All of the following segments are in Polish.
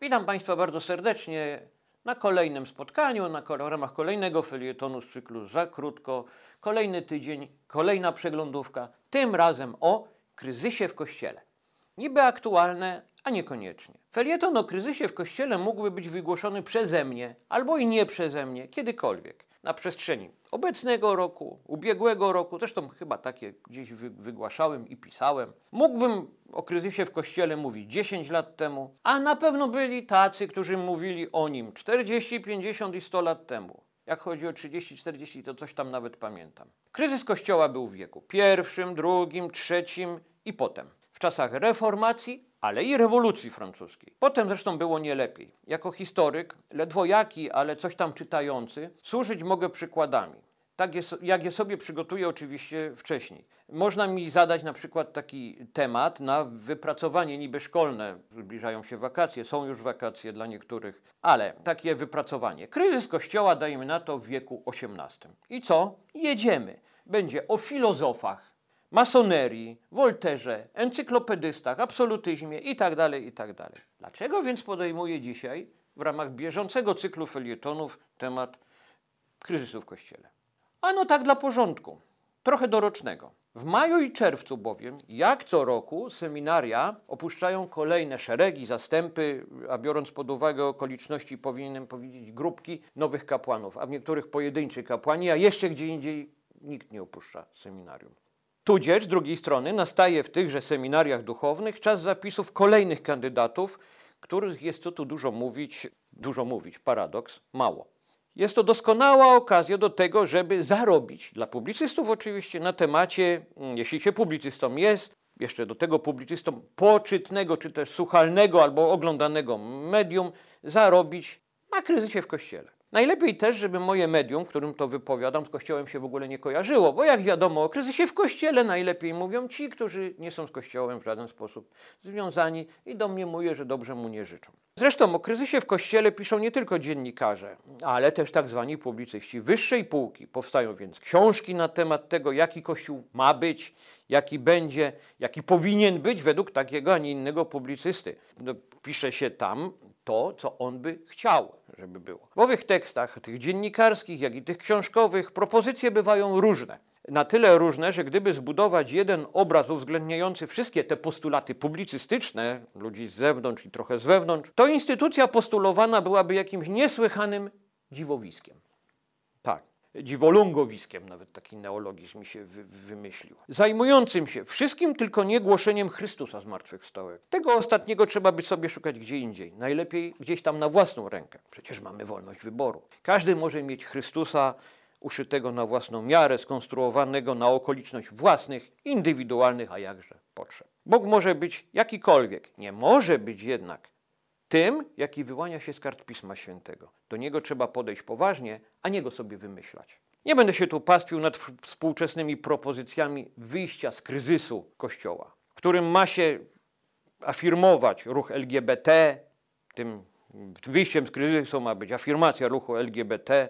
Witam Państwa bardzo serdecznie na kolejnym spotkaniu, na ramach kolejnego felietonu z cyklu Za krótko. Kolejny tydzień, kolejna przeglądówka, tym razem o kryzysie w Kościele. Niby aktualne, a niekoniecznie. Felieton o kryzysie w Kościele mógłby być wygłoszony przeze mnie, albo i nie przeze mnie, kiedykolwiek. Na przestrzeni obecnego roku, ubiegłego roku, zresztą chyba takie gdzieś wy, wygłaszałem i pisałem. Mógłbym o kryzysie w Kościele mówić 10 lat temu, a na pewno byli tacy, którzy mówili o nim 40, 50 i 100 lat temu. Jak chodzi o 30, 40, to coś tam nawet pamiętam. Kryzys Kościoła był w wieku pierwszym, drugim, trzecim i potem. W czasach reformacji, ale i rewolucji francuskiej. Potem zresztą było nie lepiej. Jako historyk, ledwo jaki, ale coś tam czytający, służyć mogę przykładami. Tak jak je sobie przygotuję oczywiście wcześniej. Można mi zadać na przykład taki temat na wypracowanie niby szkolne. Zbliżają się wakacje, są już wakacje dla niektórych, ale takie wypracowanie. Kryzys Kościoła, dajmy na to, w wieku XVIII. I co? Jedziemy. Będzie o filozofach, masonerii, Wolterze, encyklopedystach, absolutyzmie itd., itd. Dlaczego więc podejmuję dzisiaj w ramach bieżącego cyklu felietonów temat kryzysu w Kościele? Ano tak dla porządku, trochę dorocznego. W maju i czerwcu bowiem, jak co roku, seminaria opuszczają kolejne szeregi, zastępy, a biorąc pod uwagę okoliczności, powinienem powiedzieć grupki nowych kapłanów, a w niektórych pojedynczy kapłani, a jeszcze gdzie indziej nikt nie opuszcza seminarium. Tudzież, z drugiej strony, nastaje w tychże seminariach duchownych czas zapisów kolejnych kandydatów, których jest co tu dużo mówić, dużo mówić, paradoks, mało. Jest to doskonała okazja do tego, żeby zarobić, dla publicystów oczywiście, na temacie, mm, jeśli się publicystą jest, jeszcze do tego publicystą poczytnego, czy też słuchalnego albo oglądanego medium, zarobić na kryzysie w Kościele. Najlepiej też, żeby moje medium, w którym to wypowiadam, z Kościołem się w ogóle nie kojarzyło, bo jak wiadomo, o kryzysie w Kościele najlepiej mówią ci, którzy nie są z Kościołem w żaden sposób związani i domniemuję, że dobrze mu nie życzą. Zresztą o kryzysie w Kościele piszą nie tylko dziennikarze, ale też tak zwani publicyści wyższej półki. Powstają więc książki na temat tego, jaki Kościół ma być, jaki będzie, jaki powinien być według takiego, a nie innego publicysty. No, pisze się tam to, co on by chciał, żeby było. W owych tekstach, tych dziennikarskich, jak i tych książkowych, propozycje bywają różne. Na tyle różne, że gdyby zbudować jeden obraz uwzględniający wszystkie te postulaty publicystyczne, ludzi z zewnątrz i trochę z wewnątrz, to instytucja postulowana byłaby jakimś niesłychanym dziwowiskiem. Dziwolungowiskiem, nawet taki neologizm mi się wy, wymyślił. Zajmującym się wszystkim, tylko nie głoszeniem Chrystusa zmartwychwstałego. Tego ostatniego trzeba by sobie szukać gdzie indziej. Najlepiej gdzieś tam na własną rękę. Przecież mamy wolność wyboru. Każdy może mieć Chrystusa uszytego na własną miarę, skonstruowanego na okoliczność własnych, indywidualnych, a jakże potrzeb. Bóg może być jakikolwiek, nie może być jednak tym, jaki wyłania się z kart Pisma Świętego. Do niego trzeba podejść poważnie, a nie go sobie wymyślać. Nie będę się tu pastwił nad współczesnymi propozycjami wyjścia z kryzysu Kościoła, w którym ma się afirmować ruch LGBT, tym wyjściem z kryzysu ma być afirmacja ruchu LGBT.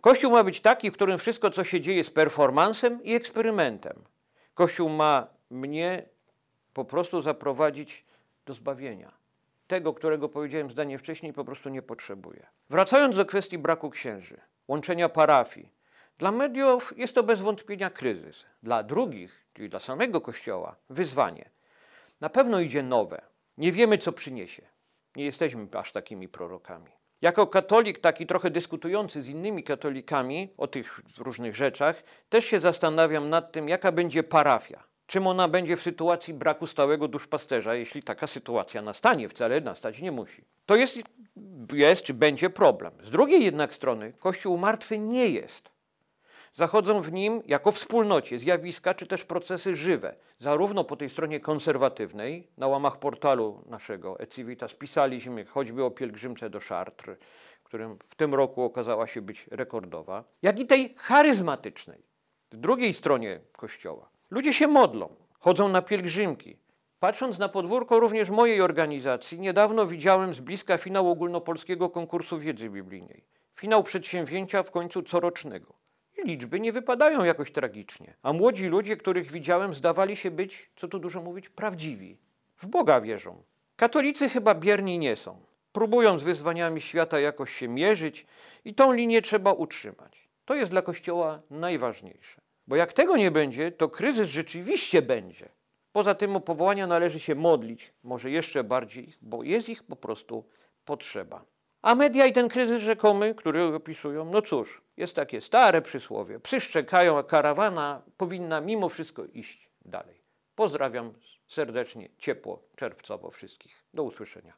Kościół ma być taki, w którym wszystko, co się dzieje, jest performansem i eksperymentem. Kościół ma mnie po prostu zaprowadzić do zbawienia tego, którego powiedziałem zdanie wcześniej, po prostu nie potrzebuje. Wracając do kwestii braku księży, łączenia parafii. Dla mediów jest to bez wątpienia kryzys. Dla drugich, czyli dla samego Kościoła, wyzwanie. Na pewno idzie nowe. Nie wiemy, co przyniesie. Nie jesteśmy aż takimi prorokami. Jako katolik, taki trochę dyskutujący z innymi katolikami o tych różnych rzeczach, też się zastanawiam nad tym, jaka będzie parafia czym ona będzie w sytuacji braku stałego duszpasterza, jeśli taka sytuacja nastanie, wcale nastać nie musi. To jest, jest czy będzie problem. Z drugiej jednak strony Kościół martwy nie jest. Zachodzą w nim jako wspólnocie zjawiska czy też procesy żywe, zarówno po tej stronie konserwatywnej, na łamach portalu naszego Ecivitas pisaliśmy choćby o pielgrzymce do Chartres, którym w tym roku okazała się być rekordowa, jak i tej charyzmatycznej, drugiej stronie Kościoła. Ludzie się modlą, chodzą na pielgrzymki. Patrząc na podwórko również mojej organizacji, niedawno widziałem z bliska finał ogólnopolskiego konkursu wiedzy biblijnej. Finał przedsięwzięcia w końcu corocznego. I liczby nie wypadają jakoś tragicznie. A młodzi ludzie, których widziałem, zdawali się być, co tu dużo mówić, prawdziwi. W Boga wierzą. Katolicy chyba bierni nie są. próbują z wyzwaniami świata jakoś się mierzyć i tą linię trzeba utrzymać. To jest dla Kościoła najważniejsze. Bo jak tego nie będzie, to kryzys rzeczywiście będzie. Poza tym o powołania należy się modlić, może jeszcze bardziej, bo jest ich po prostu potrzeba. A media i ten kryzys rzekomy, który opisują, no cóż, jest takie stare przysłowie. Psy szczekają, a karawana powinna mimo wszystko iść dalej. Pozdrawiam serdecznie, ciepło, czerwcowo wszystkich. Do usłyszenia.